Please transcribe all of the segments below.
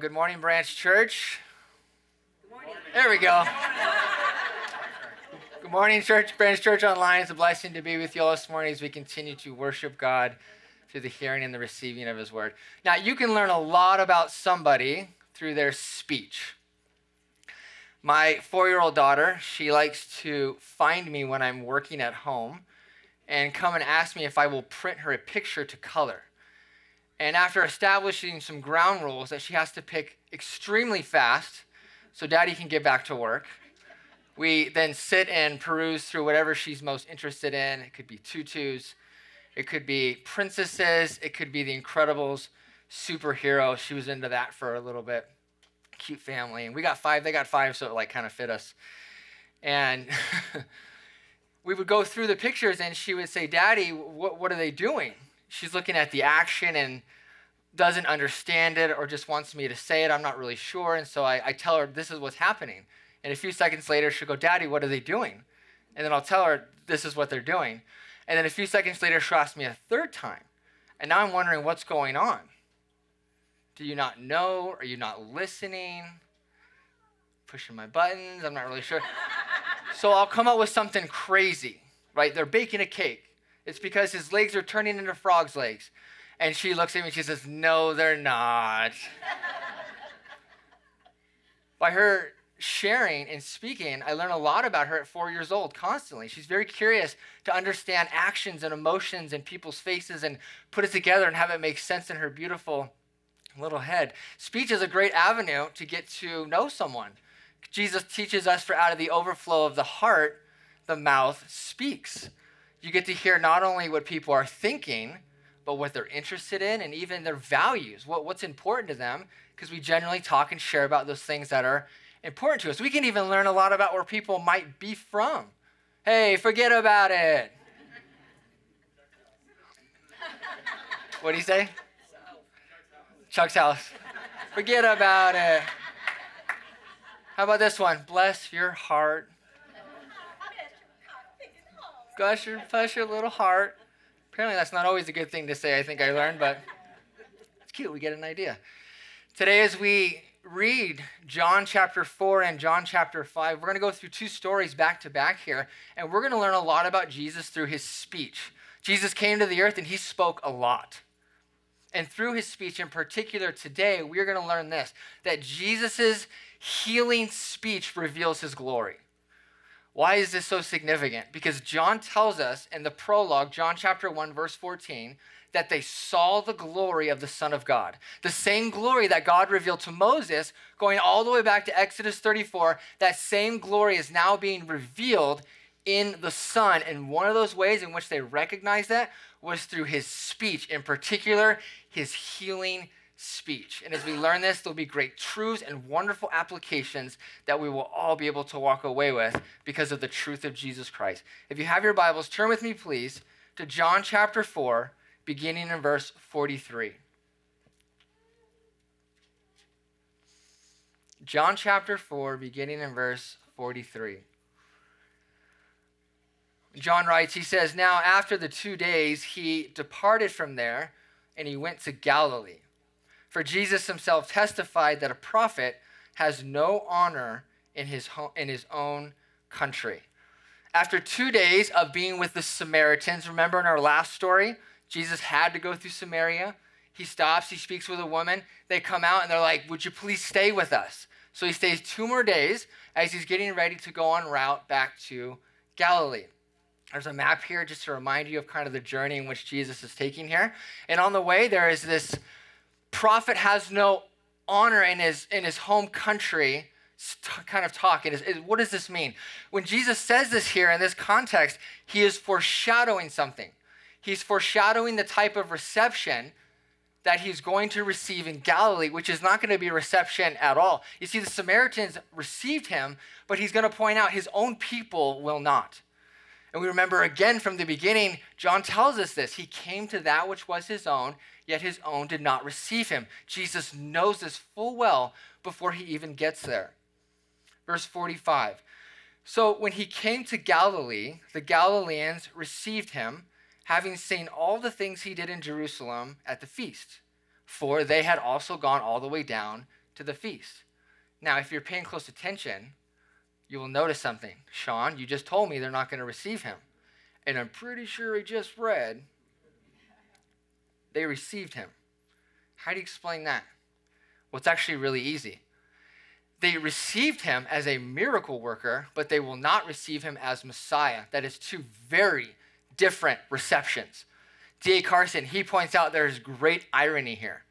Good morning, Branch Church. Good morning. There we go. Good morning, Church, Branch Church Online. It's a blessing to be with you all this morning as we continue to worship God through the hearing and the receiving of His Word. Now, you can learn a lot about somebody through their speech. My four year old daughter, she likes to find me when I'm working at home and come and ask me if I will print her a picture to color. And after establishing some ground rules that she has to pick extremely fast so daddy can get back to work, we then sit and peruse through whatever she's most interested in. It could be tutus, it could be princesses, it could be the Incredibles superhero. She was into that for a little bit. Cute family. And we got five, they got five, so it like kind of fit us. And we would go through the pictures and she would say, Daddy, what, what are they doing? She's looking at the action and doesn't understand it or just wants me to say it. I'm not really sure. And so I, I tell her, this is what's happening. And a few seconds later, she'll go, Daddy, what are they doing? And then I'll tell her, this is what they're doing. And then a few seconds later, she'll ask me a third time. And now I'm wondering what's going on. Do you not know? Are you not listening? Pushing my buttons? I'm not really sure. so I'll come up with something crazy, right? They're baking a cake. It's because his legs are turning into frog's legs. And she looks at me and she says, No, they're not. By her sharing and speaking, I learn a lot about her at four years old constantly. She's very curious to understand actions and emotions and people's faces and put it together and have it make sense in her beautiful little head. Speech is a great avenue to get to know someone. Jesus teaches us for out of the overflow of the heart, the mouth speaks you get to hear not only what people are thinking, but what they're interested in and even their values, what, what's important to them, because we generally talk and share about those things that are important to us. We can even learn a lot about where people might be from. Hey, forget about it. what do you say? Chuck's house. Forget about it. How about this one? Bless your heart Bless your, your little heart. Apparently, that's not always a good thing to say, I think I learned, but it's cute. We get an idea. Today, as we read John chapter 4 and John chapter 5, we're going to go through two stories back to back here, and we're going to learn a lot about Jesus through his speech. Jesus came to the earth and he spoke a lot. And through his speech in particular today, we're going to learn this that Jesus' healing speech reveals his glory. Why is this so significant? Because John tells us in the prologue, John chapter 1, verse 14, that they saw the glory of the Son of God. The same glory that God revealed to Moses, going all the way back to Exodus 34, that same glory is now being revealed in the Son. And one of those ways in which they recognized that was through his speech, in particular, his healing speech. And as we learn this, there'll be great truths and wonderful applications that we will all be able to walk away with because of the truth of Jesus Christ. If you have your Bibles, turn with me, please, to John chapter 4, beginning in verse 43. John chapter 4, beginning in verse 43. John writes, he says, Now after the two days, he departed from there and he went to Galilee for Jesus himself testified that a prophet has no honor in his, in his own country. After two days of being with the Samaritans, remember in our last story, Jesus had to go through Samaria. He stops, he speaks with a woman. They come out and they're like, Would you please stay with us? So he stays two more days as he's getting ready to go on route back to Galilee. There's a map here just to remind you of kind of the journey in which Jesus is taking here. And on the way, there is this prophet has no honor in his in his home country kind of talk. It is, it, what does this mean? When Jesus says this here in this context, he is foreshadowing something. He's foreshadowing the type of reception that he's going to receive in Galilee, which is not going to be reception at all. You see, the Samaritans received him, but he's going to point out his own people will not. And we remember again from the beginning, John tells us this. He came to that which was his own, yet his own did not receive him. Jesus knows this full well before he even gets there. Verse 45. So when he came to Galilee, the Galileans received him, having seen all the things he did in Jerusalem at the feast, for they had also gone all the way down to the feast. Now, if you're paying close attention, you will notice something. Sean, you just told me they're not going to receive him. And I'm pretty sure he just read they received him. How do you explain that? Well, it's actually really easy. They received him as a miracle worker, but they will not receive him as Messiah. That is two very different receptions. D.A. Carson, he points out there's great irony here.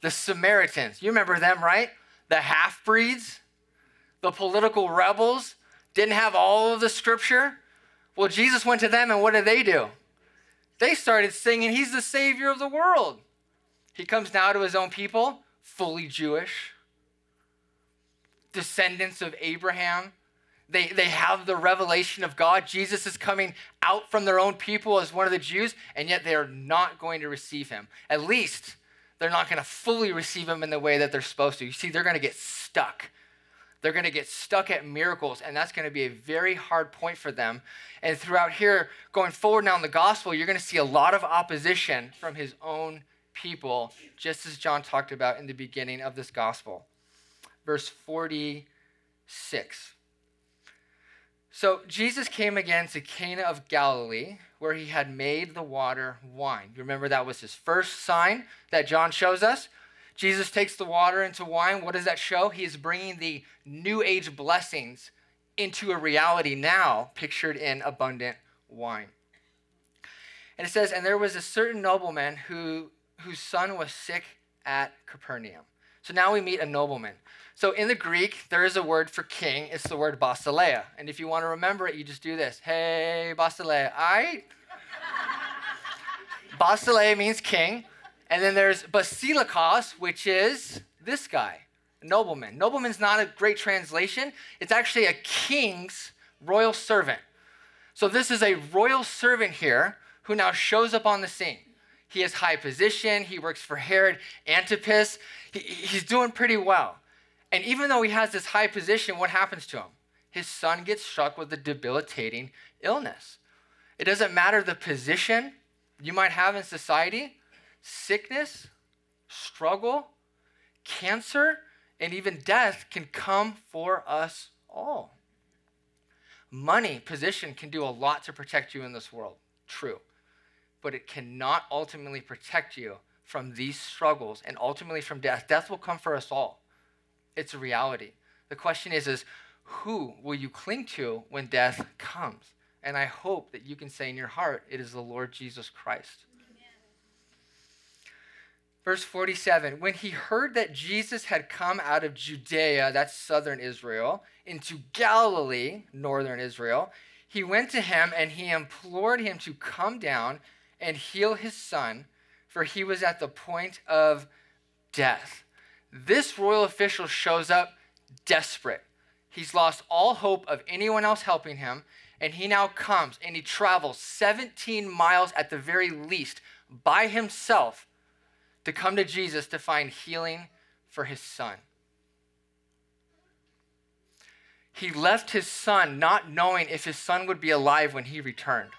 The Samaritans, you remember them, right? The half breeds, the political rebels, didn't have all of the scripture. Well, Jesus went to them, and what did they do? They started singing, He's the Savior of the world. He comes now to his own people, fully Jewish, descendants of Abraham. They, they have the revelation of God. Jesus is coming out from their own people as one of the Jews, and yet they are not going to receive him. At least they're not going to fully receive him in the way that they're supposed to. You see, they're going to get stuck. They're going to get stuck at miracles, and that's going to be a very hard point for them. And throughout here, going forward now in the gospel, you're going to see a lot of opposition from his own people, just as John talked about in the beginning of this gospel. Verse 46. So Jesus came again to Cana of Galilee, where he had made the water wine. You remember that was his first sign that John shows us. Jesus takes the water into wine. What does that show? He is bringing the new age blessings into a reality now pictured in abundant wine. And it says, And there was a certain nobleman who, whose son was sick at Capernaum. So now we meet a nobleman. So in the Greek, there is a word for king. It's the word basileia. And if you want to remember it, you just do this. Hey, basileia. I. basileia means king. And then there's basilikos, which is this guy, nobleman. Nobleman's not a great translation. It's actually a king's royal servant. So this is a royal servant here who now shows up on the scene. He has high position. He works for Herod Antipas. He, he's doing pretty well. And even though he has this high position, what happens to him? His son gets struck with a debilitating illness. It doesn't matter the position you might have in society, sickness, struggle, cancer, and even death can come for us all. Money, position can do a lot to protect you in this world. True. But it cannot ultimately protect you from these struggles and ultimately from death. Death will come for us all. It's a reality. The question is is who will you cling to when death comes? And I hope that you can say in your heart, it is the Lord Jesus Christ. Verse 47 When he heard that Jesus had come out of Judea, that's southern Israel, into Galilee, northern Israel, he went to him and he implored him to come down and heal his son, for he was at the point of death. This royal official shows up desperate. He's lost all hope of anyone else helping him, and he now comes and he travels 17 miles at the very least by himself to come to Jesus to find healing for his son. He left his son not knowing if his son would be alive when he returned.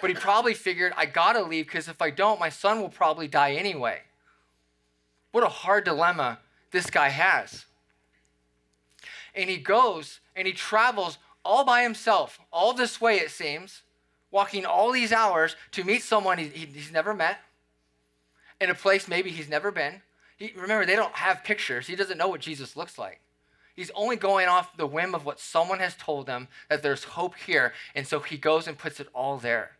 But he probably figured, I gotta leave because if I don't, my son will probably die anyway. What a hard dilemma this guy has. And he goes and he travels all by himself, all this way, it seems, walking all these hours to meet someone he, he, he's never met in a place maybe he's never been. He, remember, they don't have pictures. He doesn't know what Jesus looks like. He's only going off the whim of what someone has told him that there's hope here. And so he goes and puts it all there.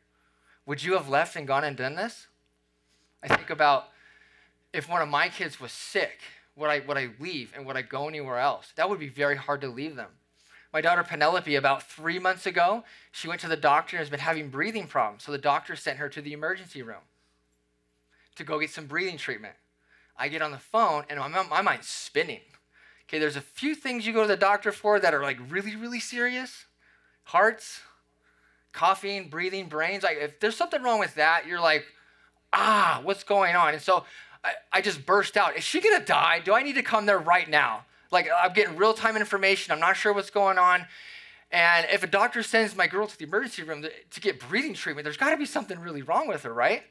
Would you have left and gone and done this? I think about if one of my kids was sick, would I, would I leave and would I go anywhere else? That would be very hard to leave them. My daughter Penelope, about three months ago, she went to the doctor and has been having breathing problems. So the doctor sent her to the emergency room to go get some breathing treatment. I get on the phone and my, my mind's spinning. Okay, there's a few things you go to the doctor for that are like really, really serious hearts, coughing, breathing, brains. Like, if there's something wrong with that, you're like, ah, what's going on? And so I, I just burst out. Is she gonna die? Do I need to come there right now? Like, I'm getting real time information. I'm not sure what's going on. And if a doctor sends my girl to the emergency room to, to get breathing treatment, there's gotta be something really wrong with her, right?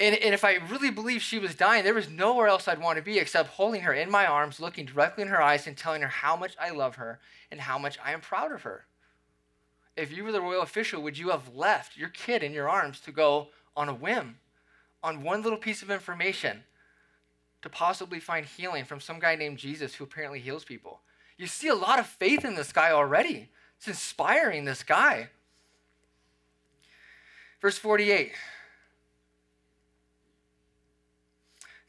And, and if I really believed she was dying, there was nowhere else I'd want to be except holding her in my arms, looking directly in her eyes, and telling her how much I love her and how much I am proud of her. If you were the royal official, would you have left your kid in your arms to go on a whim, on one little piece of information, to possibly find healing from some guy named Jesus who apparently heals people? You see a lot of faith in this guy already. It's inspiring, this guy. Verse 48.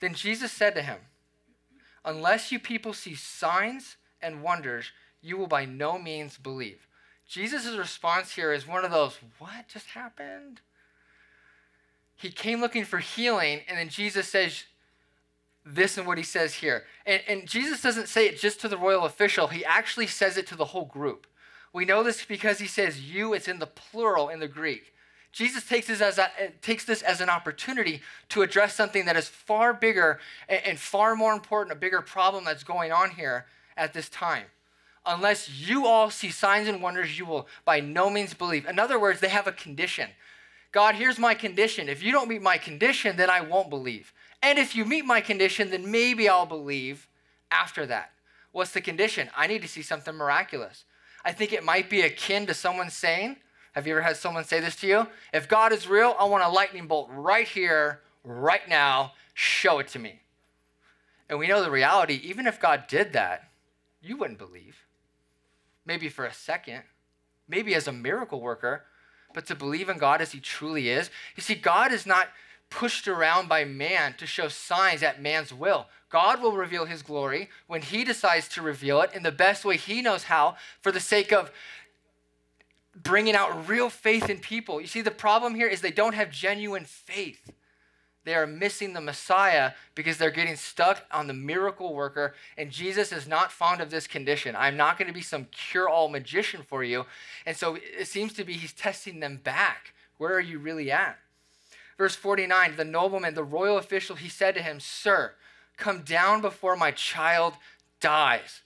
Then Jesus said to him, Unless you people see signs and wonders, you will by no means believe. Jesus' response here is one of those, What just happened? He came looking for healing, and then Jesus says this and what he says here. And, and Jesus doesn't say it just to the royal official, he actually says it to the whole group. We know this because he says you, it's in the plural in the Greek. Jesus takes this as a, takes this as an opportunity to address something that is far bigger and, and far more important, a bigger problem that's going on here at this time. Unless you all see signs and wonders, you will by no means believe. In other words, they have a condition. God, here's my condition. If you don't meet my condition, then I won't believe. And if you meet my condition, then maybe I'll believe after that. What's the condition? I need to see something miraculous. I think it might be akin to someone saying, have you ever had someone say this to you? If God is real, I want a lightning bolt right here, right now. Show it to me. And we know the reality, even if God did that, you wouldn't believe. Maybe for a second, maybe as a miracle worker, but to believe in God as He truly is. You see, God is not pushed around by man to show signs at man's will. God will reveal His glory when He decides to reveal it in the best way He knows how for the sake of bringing out real faith in people. You see, the problem here is they don't have genuine faith. They are missing the Messiah because they're getting stuck on the miracle worker, and Jesus is not fond of this condition. I'm not going to be some cure all magician for you. And so it seems to be he's testing them back. Where are you really at? Verse 49 the nobleman, the royal official, he said to him, Sir, come down before my child dies.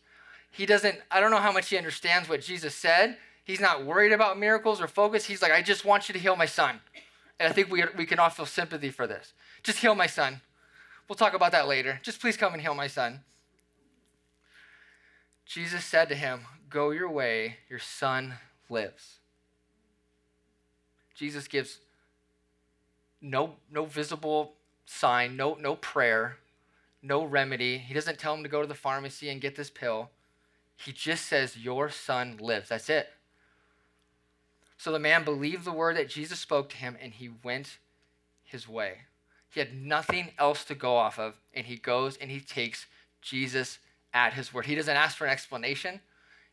He doesn't, I don't know how much he understands what Jesus said, He's not worried about miracles or focus. He's like, I just want you to heal my son. And I think we, we can all feel sympathy for this. Just heal my son. We'll talk about that later. Just please come and heal my son. Jesus said to him, Go your way, your son lives. Jesus gives no, no visible sign, no, no prayer, no remedy. He doesn't tell him to go to the pharmacy and get this pill. He just says, Your son lives. That's it. So the man believed the word that Jesus spoke to him and he went his way. He had nothing else to go off of, and he goes and he takes Jesus at his word. He doesn't ask for an explanation,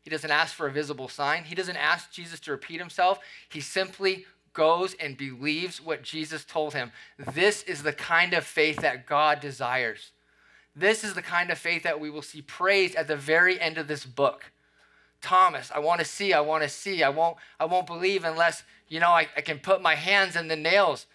he doesn't ask for a visible sign, he doesn't ask Jesus to repeat himself. He simply goes and believes what Jesus told him. This is the kind of faith that God desires. This is the kind of faith that we will see praised at the very end of this book. Thomas, I want to see, I want to see. I won't, I won't believe unless, you know, I, I can put my hands in the nails.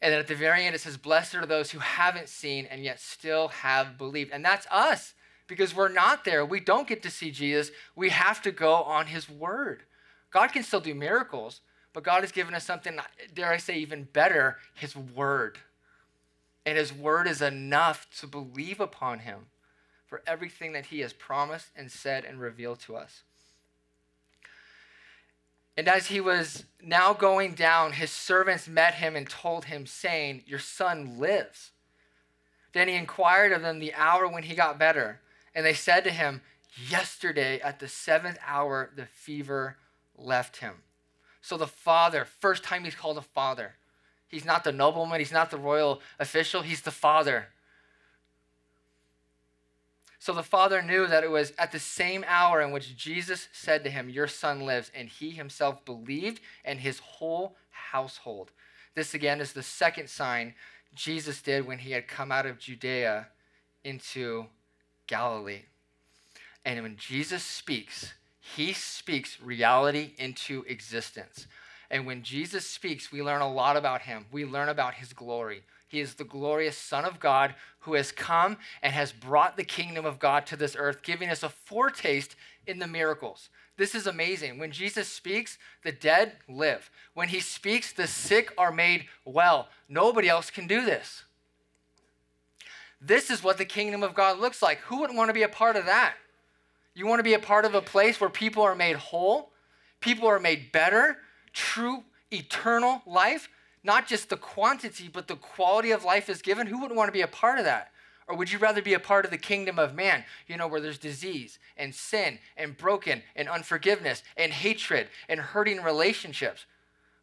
And then at the very end, it says, Blessed are those who haven't seen and yet still have believed. And that's us because we're not there. We don't get to see Jesus. We have to go on his word. God can still do miracles, but God has given us something, dare I say, even better his word. And his word is enough to believe upon him for everything that he has promised and said and revealed to us. And as he was now going down, his servants met him and told him, saying, Your son lives. Then he inquired of them the hour when he got better. And they said to him, Yesterday at the seventh hour, the fever left him. So the father, first time he's called a father. He's not the nobleman, he's not the royal official, he's the father. So the father knew that it was at the same hour in which Jesus said to him, Your son lives. And he himself believed, and his whole household. This again is the second sign Jesus did when he had come out of Judea into Galilee. And when Jesus speaks, he speaks reality into existence. And when Jesus speaks, we learn a lot about him. We learn about his glory. He is the glorious Son of God who has come and has brought the kingdom of God to this earth, giving us a foretaste in the miracles. This is amazing. When Jesus speaks, the dead live. When he speaks, the sick are made well. Nobody else can do this. This is what the kingdom of God looks like. Who wouldn't want to be a part of that? You want to be a part of a place where people are made whole, people are made better, true eternal life, not just the quantity, but the quality of life is given. Who wouldn't want to be a part of that? Or would you rather be a part of the kingdom of man, you know, where there's disease and sin and broken and unforgiveness and hatred and hurting relationships?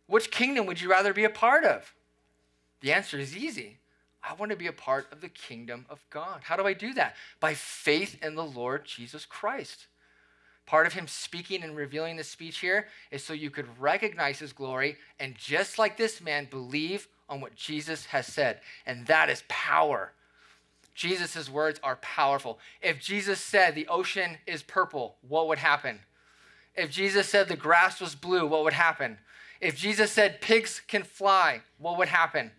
Which kingdom would you rather be a part of? The answer is easy. I want to be a part of the kingdom of God. How do I do that? By faith in the Lord Jesus Christ. Part of him speaking and revealing the speech here is so you could recognize his glory and just like this man, believe on what Jesus has said. And that is power. Jesus' words are powerful. If Jesus said the ocean is purple, what would happen? If Jesus said the grass was blue, what would happen? If Jesus said pigs can fly, what would happen?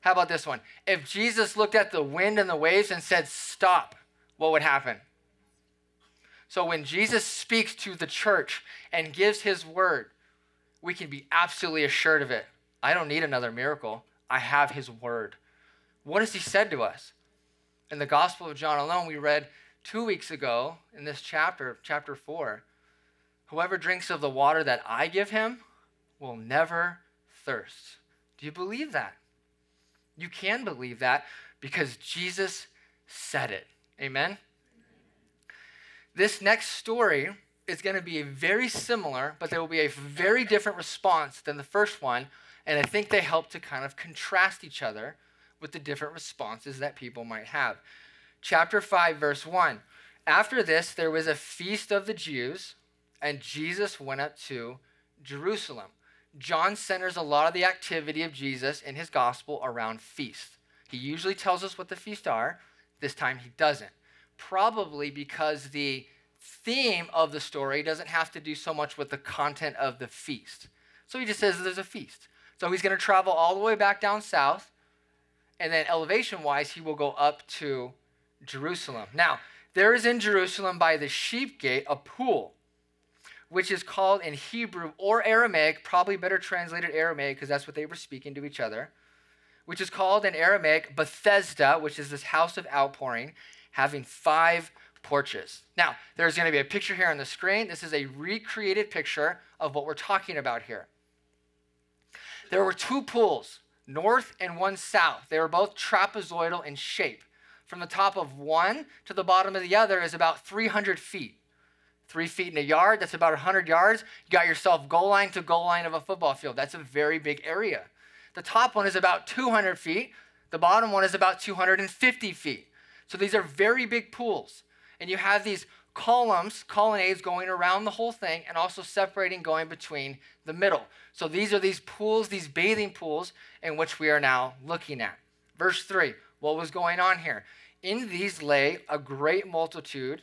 How about this one? If Jesus looked at the wind and the waves and said, stop, what would happen? So when Jesus speaks to the church and gives his word, we can be absolutely assured of it. I don't need another miracle. I have his word. What has he said to us? In the Gospel of John alone, we read two weeks ago in this chapter, chapter 4, whoever drinks of the water that I give him will never thirst. Do you believe that? You can believe that because Jesus said it. Amen? This next story is going to be very similar, but there will be a very different response than the first one. And I think they help to kind of contrast each other with the different responses that people might have. Chapter 5, verse 1. After this, there was a feast of the Jews, and Jesus went up to Jerusalem. John centers a lot of the activity of Jesus in his gospel around feasts. He usually tells us what the feasts are, this time he doesn't. Probably because the theme of the story doesn't have to do so much with the content of the feast. So he just says there's a feast. So he's going to travel all the way back down south, and then elevation wise, he will go up to Jerusalem. Now, there is in Jerusalem by the sheep gate a pool which is called in Hebrew or Aramaic, probably better translated Aramaic because that's what they were speaking to each other, which is called in Aramaic Bethesda, which is this house of outpouring, having five porches. Now, there's going to be a picture here on the screen. This is a recreated picture of what we're talking about here. There were two pools, north and one south. They were both trapezoidal in shape. From the top of one to the bottom of the other is about 300 feet three feet in a yard, that's about 100 yards. You got yourself goal line to goal line of a football field. That's a very big area. The top one is about 200 feet, the bottom one is about 250 feet. So these are very big pools. And you have these columns, colonnades going around the whole thing and also separating going between the middle. So these are these pools, these bathing pools in which we are now looking at. Verse 3 what was going on here? In these lay a great multitude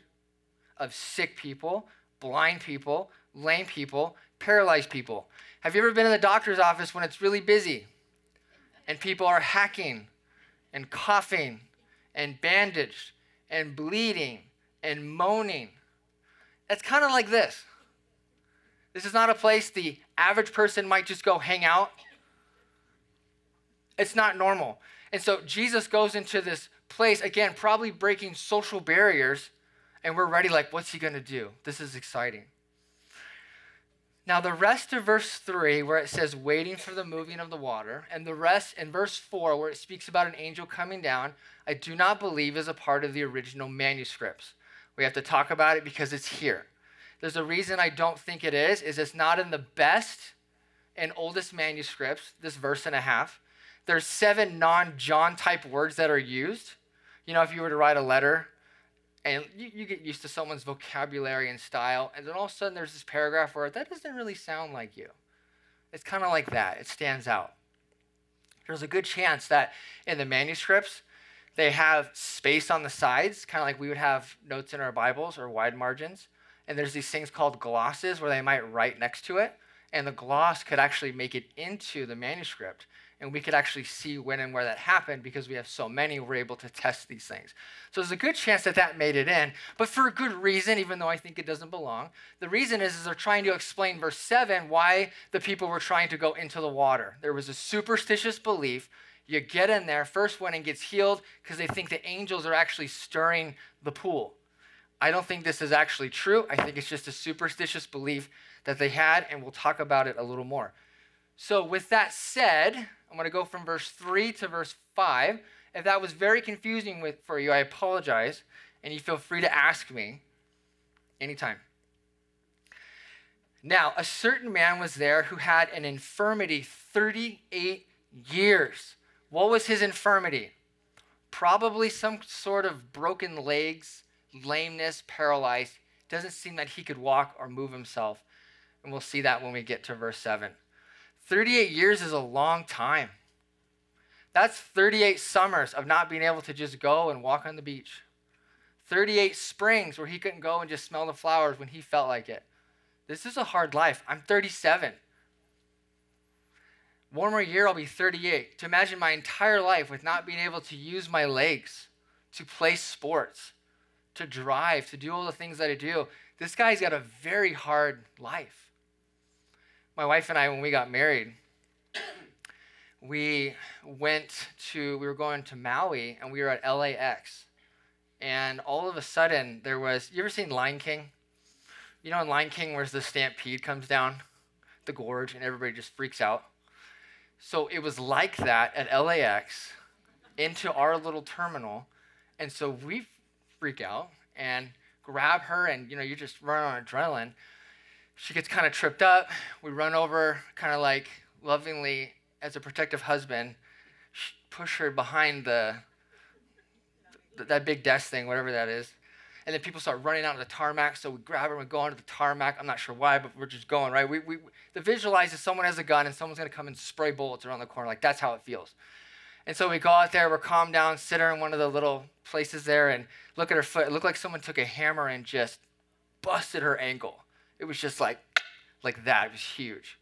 of sick people, blind people, lame people, paralyzed people. Have you ever been in the doctor's office when it's really busy and people are hacking and coughing and bandaged and bleeding and moaning? It's kind of like this. This is not a place the average person might just go hang out. It's not normal. And so Jesus goes into this place, again, probably breaking social barriers and we're ready, like, what's he to do? This is exciting. Now, the rest of verse 3, where it says waiting for the moving of the water, and the rest in verse 4, where it speaks about an angel coming down, I do not believe is a part of the original manuscripts. We have to talk about it because it's here. There's a reason I don't think it is, is it's not in the best and oldest manuscripts, this verse and a half. There's seven non-John type words that are used. You know, if you were to write a letter and you, you, get used to someone's vocabulary and style, and then all of a sudden there's this paragraph where that doesn't really sound like you. It's kind of like that, it stands out. There's a good chance that in the manuscripts, they have space on the sides, kind of like we would have notes in our Bibles or wide margins. And there's these things called glosses where they might write next to it, and the gloss could actually make it into the manuscript. And we could actually see when and where that happened because we have so many, we're able to test these things. So there's a good chance that that made it in, but for a good reason, even though I think it doesn't belong. The reason is, is they're trying to explain verse 7 why the people were trying to go into the water. There was a superstitious belief. You get in there, first one and gets healed because they think the angels are actually stirring the pool. I don't think this is actually true. I think it's just a superstitious belief that they had, and we'll talk about it a little more. So, with that said, I'm going to go from verse 3 to verse 5. If that was very confusing with, for you, I apologize, and you feel free to ask me anytime. Now, a certain man was there who had an infirmity 38 years. What was his infirmity? Probably some sort of broken legs, lameness, paralyzed. Doesn't seem that he could walk or move himself. And we'll see that when we get to verse 7. 38 years is a long time. That's 38 summers of not being able to just go and walk on the beach. 38 springs where he couldn't go and just smell the flowers when he felt like it. This is a hard life. I'm 37. One more year, I'll be 38. To imagine my entire life with not being able to use my legs, to play sports, to drive, to do all the things that I do. This guy's got a very hard life my wife and I, when we got married, we went to, we were going to Maui and we were at LAX. And all of a sudden, there was, you ever seen Lion King? You know, in Lion King, where the stampede comes down the gorge and everybody just freaks out? So it was like that at LAX into our little terminal. And so we freak out and grab her, and you know, you just run on adrenaline she gets kind of tripped up. We run over, kind of like lovingly, as a protective husband, push her behind the, that big desk thing, whatever that is. And then people start running out of the tarmac, so we grab her and we go onto the tarmac. I'm not sure why, but we're just going, right? We, we, the visualize is someone has a gun and someone's gonna come and spray bullets around the corner. Like, that's how it feels. And so we go out there, we're calmed down, sit her in one of the little places there, and look at her foot. It looked like someone took a hammer and just busted her ankle. It was just like, like that. It was huge.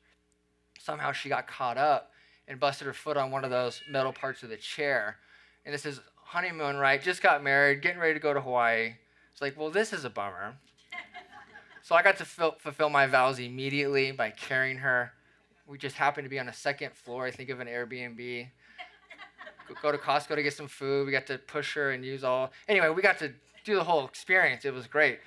Somehow she got caught up and busted her foot on one of those metal parts of the chair. And this is honeymoon, right? Just got married, getting ready to go to Hawaii. It's like, well, this is a bummer. so I got to fulfill my vows immediately by carrying her. We just happened to be on a second floor, I think, of an Airbnb. go to Costco to get some food. We got to push her and use all. Anyway, we got to do the whole experience. It was great.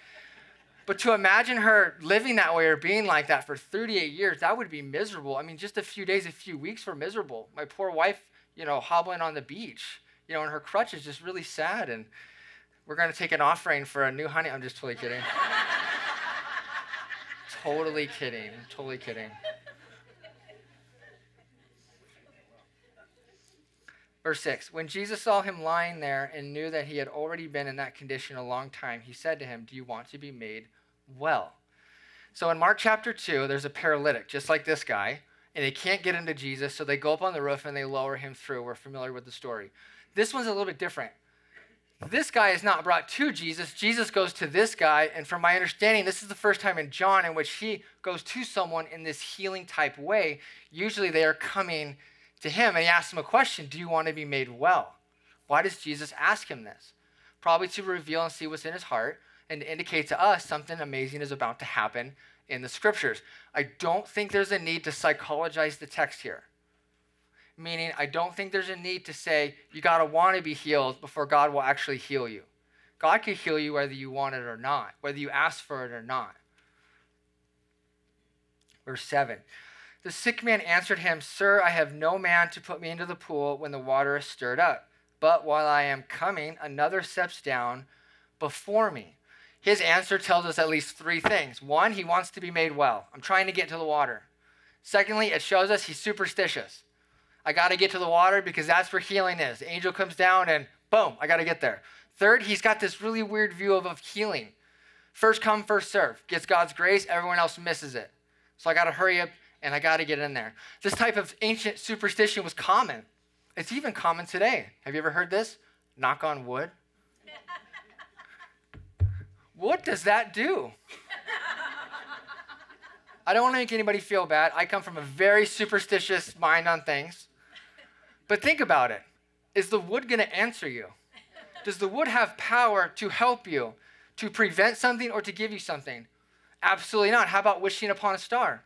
But to imagine her living that way or being like that for 38 years, that would be miserable. I mean, just a few days, a few weeks were miserable. My poor wife, you know, hobbling on the beach, you know, and her crutch is just really sad. And we're going to take an offering for a new honey. I'm just totally kidding. totally kidding. Totally kidding. Verse 6 When Jesus saw him lying there and knew that he had already been in that condition a long time, he said to him, Do you want to be made well. So in Mark chapter 2, there's a paralytic, just like this guy, and they can't get into Jesus, so they go up on the roof and they lower him through. We're familiar with the story. This one's a little bit different. This guy is not brought to Jesus. Jesus goes to this guy, and from my understanding, this is the first time in John in which he goes to someone in this healing type way. Usually they are coming to him, and he asks him a question Do you want to be made well? Why does Jesus ask him this? Probably to reveal and see what's in his heart and indicate to us something amazing is about to happen in the scriptures. I don't think there's a need to psychologize the text here. Meaning, I don't think there's a need to say you got to want to be healed before God will actually heal you. God can heal you whether you want it or not, whether you ask for it or not. Verse 7 The sick man answered him, Sir, I have no man to put me into the pool when the water is stirred up. But while I am coming, another steps down before me. His answer tells us at least three things. One, he wants to be made well. I'm trying to get to the water. Secondly, it shows us he's superstitious. I got to get to the water because that's where healing is. The angel comes down and boom, I got to get there. Third, he's got this really weird view of, of healing. First come, first serve. Gets God's grace, everyone else misses it. So I got to hurry up and I got to get in there. This type of ancient superstition was common. It's even common today. Have you ever heard this? Knock on wood. What does that do? I don't want to make anybody feel bad. I come from a very superstitious mind on things. But think about it. Is the wood going to answer you? Does the wood have power to help you, to prevent something or to give you something? Absolutely not. How about wishing upon a star?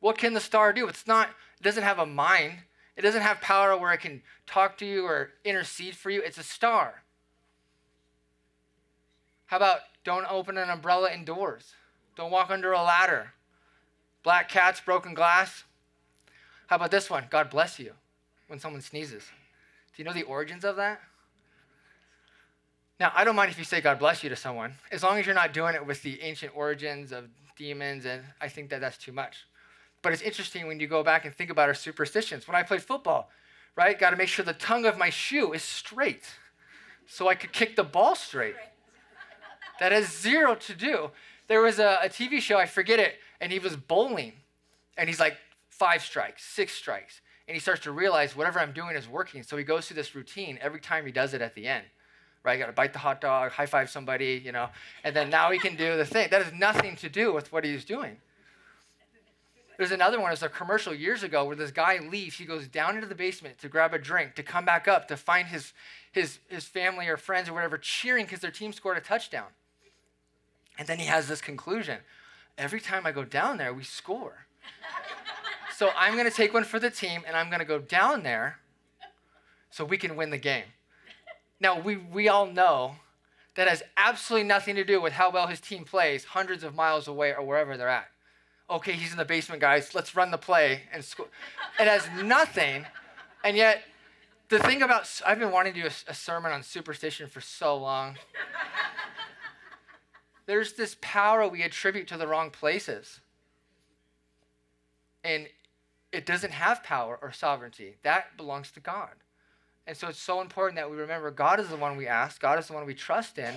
What can the star do? It's not, it doesn't have a mind. It doesn't have power where it can talk to you or intercede for you. It's a star. How about don't open an umbrella indoors? Don't walk under a ladder. Black cats, broken glass. How about this one? God bless you when someone sneezes. Do you know the origins of that? Now, I don't mind if you say God bless you to someone, as long as you're not doing it with the ancient origins of demons, and I think that that's too much. But it's interesting when you go back and think about our superstitions. When I played football, right, got to make sure the tongue of my shoe is straight so I could kick the ball straight. That has zero to do. There was a, a TV show, I forget it, and he was bowling, and he's like, five strikes, six strikes. And he starts to realize whatever I'm doing is working. So he goes through this routine every time he does it at the end. Right? You gotta bite the hot dog, high five somebody, you know, and then now he can do the thing. That has nothing to do with what he's doing. There's another one, it's a commercial years ago where this guy leaves. He goes down into the basement to grab a drink, to come back up, to find his, his, his family or friends or whatever cheering because their team scored a touchdown. And then he has this conclusion every time I go down there, we score. so I'm going to take one for the team and I'm going to go down there so we can win the game. Now, we, we all know that has absolutely nothing to do with how well his team plays hundreds of miles away or wherever they're at okay, he's in the basement, guys. Let's run the play. And score. it has nothing. And yet, the thing about, I've been wanting to do a, a sermon on superstition for so long. There's this power we attribute to the wrong places. And it doesn't have power or sovereignty. That belongs to God. And so it's so important that we remember God is the one we ask, God is the one we trust in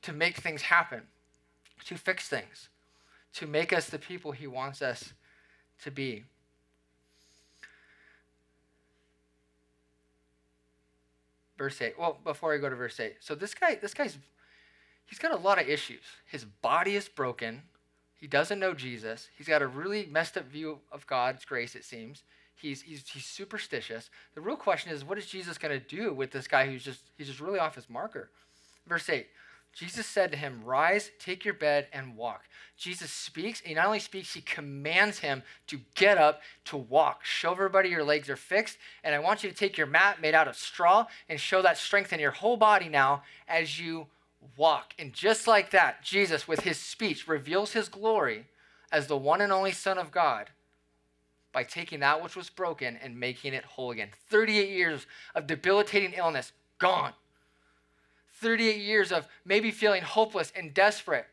to make things happen, to fix things to make us the people he wants us to be. Verse 8. Well, before I go to verse 8. So this guy, this guy's he's got a lot of issues. His body is broken. He doesn't know Jesus. He's got a really messed up view of God's grace, it seems. He's, he's, he's superstitious. The real question is, what is Jesus going to do with this guy who's just, he's just really off his marker? Verse 8 Jesus said to him, Rise, take your bed, and walk. Jesus speaks. He not only speaks, he commands him to get up, to walk. Show everybody your legs are fixed. And I want you to take your mat made out of straw and show that strength in your whole body now as you walk. And just like that, Jesus, with his speech, reveals his glory as the one and only Son of God by taking that which was broken and making it whole again. 38 years of debilitating illness, gone. 38 years of maybe feeling hopeless and desperate,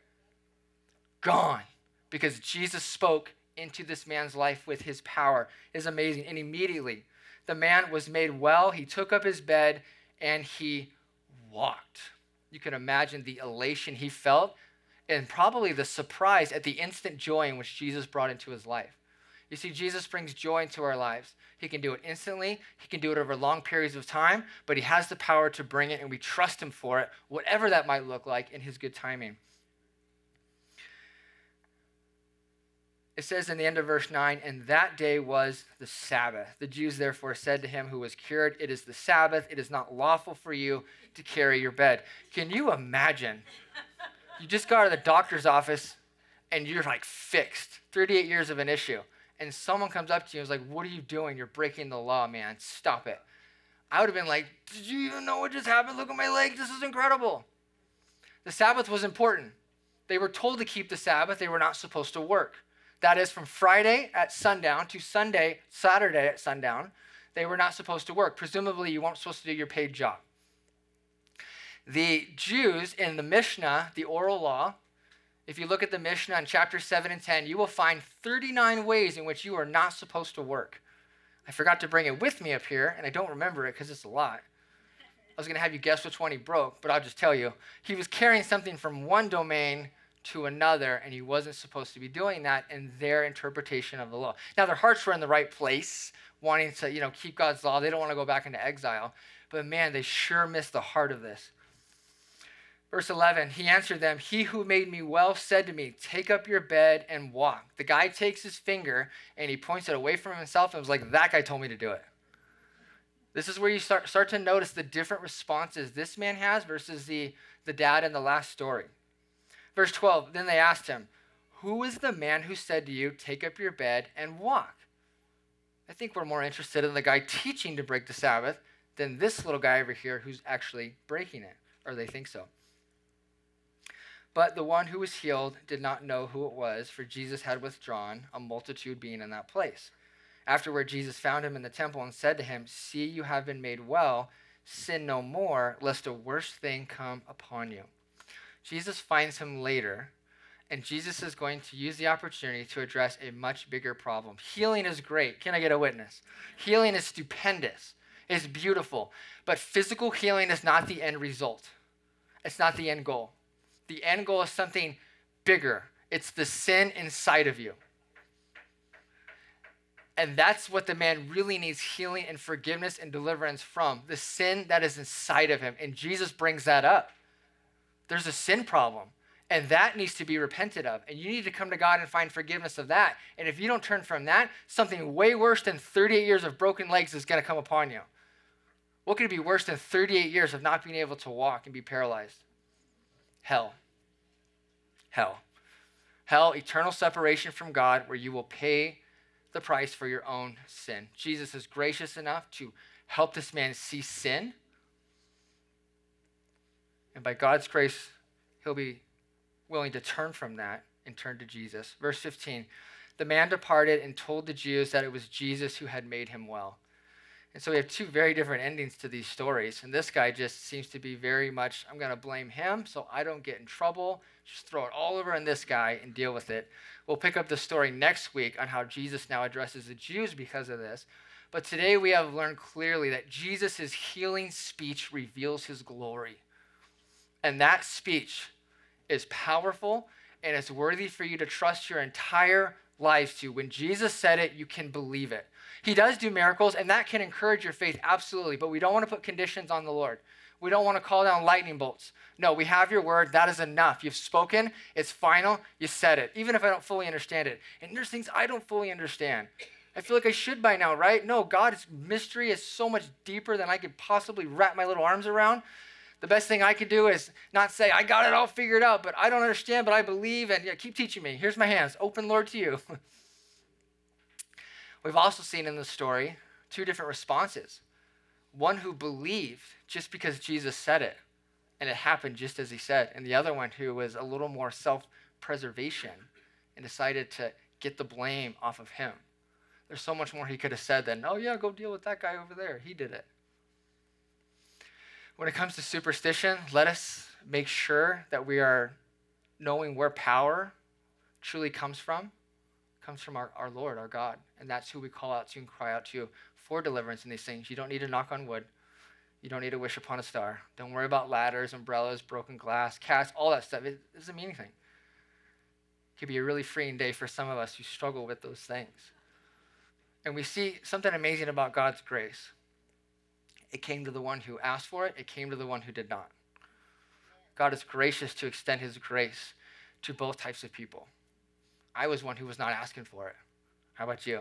gone because Jesus spoke into this man's life with his power. It is amazing. And immediately the man was made well. He took up his bed and he walked. You can imagine the elation he felt and probably the surprise at the instant joy in which Jesus brought into his life. You see, Jesus brings joy into our lives. He can do it instantly, He can do it over long periods of time, but He has the power to bring it, and we trust Him for it, whatever that might look like in His good timing. It says in the end of verse 9, and that day was the Sabbath. The Jews therefore said to him who was cured, It is the Sabbath. It is not lawful for you to carry your bed. Can you imagine? You just got to the doctor's office and you're like fixed. 38 years of an issue and someone comes up to you and is like, What are you doing? You're breaking the law, man. Stop it. I would have been like, Did you even know what just happened? Look at my leg. This is incredible. The Sabbath was important. They were told to keep the Sabbath, they were not supposed to work. That is from Friday at sundown to Sunday, Saturday at sundown. They were not supposed to work. Presumably, you weren't supposed to do your paid job. The Jews in the Mishnah, the oral law, if you look at the Mishnah in chapter 7 and 10, you will find 39 ways in which you are not supposed to work. I forgot to bring it with me up here, and I don't remember it because it's a lot. I was going to have you guess which one he broke, but I'll just tell you. He was carrying something from one domain to another, and he wasn't supposed to be doing that in their interpretation of the law. Now, their hearts were in the right place, wanting to, you know, keep God's law. They don't want to go back into exile. But man, they sure missed the heart of this. Verse 11, he answered them, He who made me well said to me, Take up your bed and walk. The guy takes his finger and he points it away from himself and was like, That guy told me to do it. This is where you start, start to notice the different responses this man has versus the, the dad in the last story. Verse 12 Then they asked him, Who is the man who said to you, Take up your bed and walk? I think we're more interested in the guy teaching to break the Sabbath than this little guy over here who's actually breaking it, or they think so. But the one who was healed did not know who it was, for Jesus had withdrawn, a multitude being in that place. Afterward, Jesus found him in the temple and said to him, See, you have been made well. Sin no more, lest a worse thing come upon you. Jesus finds him later, and Jesus is going to use the opportunity to address a much bigger problem. Healing is great. Can I get a witness? Healing is stupendous, it's beautiful. But physical healing is not the end result, it's not the end goal. The end goal is something bigger, it's the sin inside of you. And that's what the man really needs healing and forgiveness and deliverance from the sin that is inside of him. And Jesus brings that up. There's a sin problem, and that needs to be repented of. And you need to come to God and find forgiveness of that. And if you don't turn from that, something way worse than 38 years of broken legs is going to come upon you. What could be worse than 38 years of not being able to walk and be paralyzed? Hell. Hell. Hell, eternal separation from God, where you will pay the price for your own sin. Jesus is gracious enough to help this man see sin. And by God's grace, he'll be willing to turn from that and turn to Jesus. Verse 15 The man departed and told the Jews that it was Jesus who had made him well. And so we have two very different endings to these stories. And this guy just seems to be very much, I'm going to blame him so I don't get in trouble. Just throw it all over on this guy and deal with it. We'll pick up the story next week on how Jesus now addresses the Jews because of this. But today we have learned clearly that Jesus' healing speech reveals his glory. And that speech is powerful and it's worthy for you to trust your entire lives to. When Jesus said it, you can believe it. He does do miracles, and that can encourage your faith, absolutely. But we don't want to put conditions on the Lord. We don't want to call down lightning bolts. No, we have your word. That is enough. You've spoken. It's final. You said it, even if I don't fully understand it. And there's things I don't fully understand. I feel like I should by now, right? No, God's mystery is so much deeper than I could possibly wrap my little arms around. The best thing I could do is not say, I got it all figured out, but I don't understand, but I believe, and yeah, keep teaching me. Here's my hands. Open, Lord, to you. We've also seen in the story two different responses one who believed just because Jesus said it, and it happened just as he said, and the other one who was a little more self preservation and decided to get the blame off of him. There's so much more he could have said than, oh, yeah, go deal with that guy over there. He did it. When it comes to superstition, let us make sure that we are knowing where power truly comes from comes from our, our Lord, our God. And that's who we call out to and cry out to for deliverance in these things. You don't need to knock on wood. You don't need to wish upon a star. Don't worry about ladders, umbrellas, broken glass, cats, all that stuff. It doesn't mean anything. It could be a really freeing day for some of us who struggle with those things. And we see something amazing about God's grace. It came to the one who asked for it, it came to the one who did not. God is gracious to extend his grace to both types of people. I was one who was not asking for it. How about you?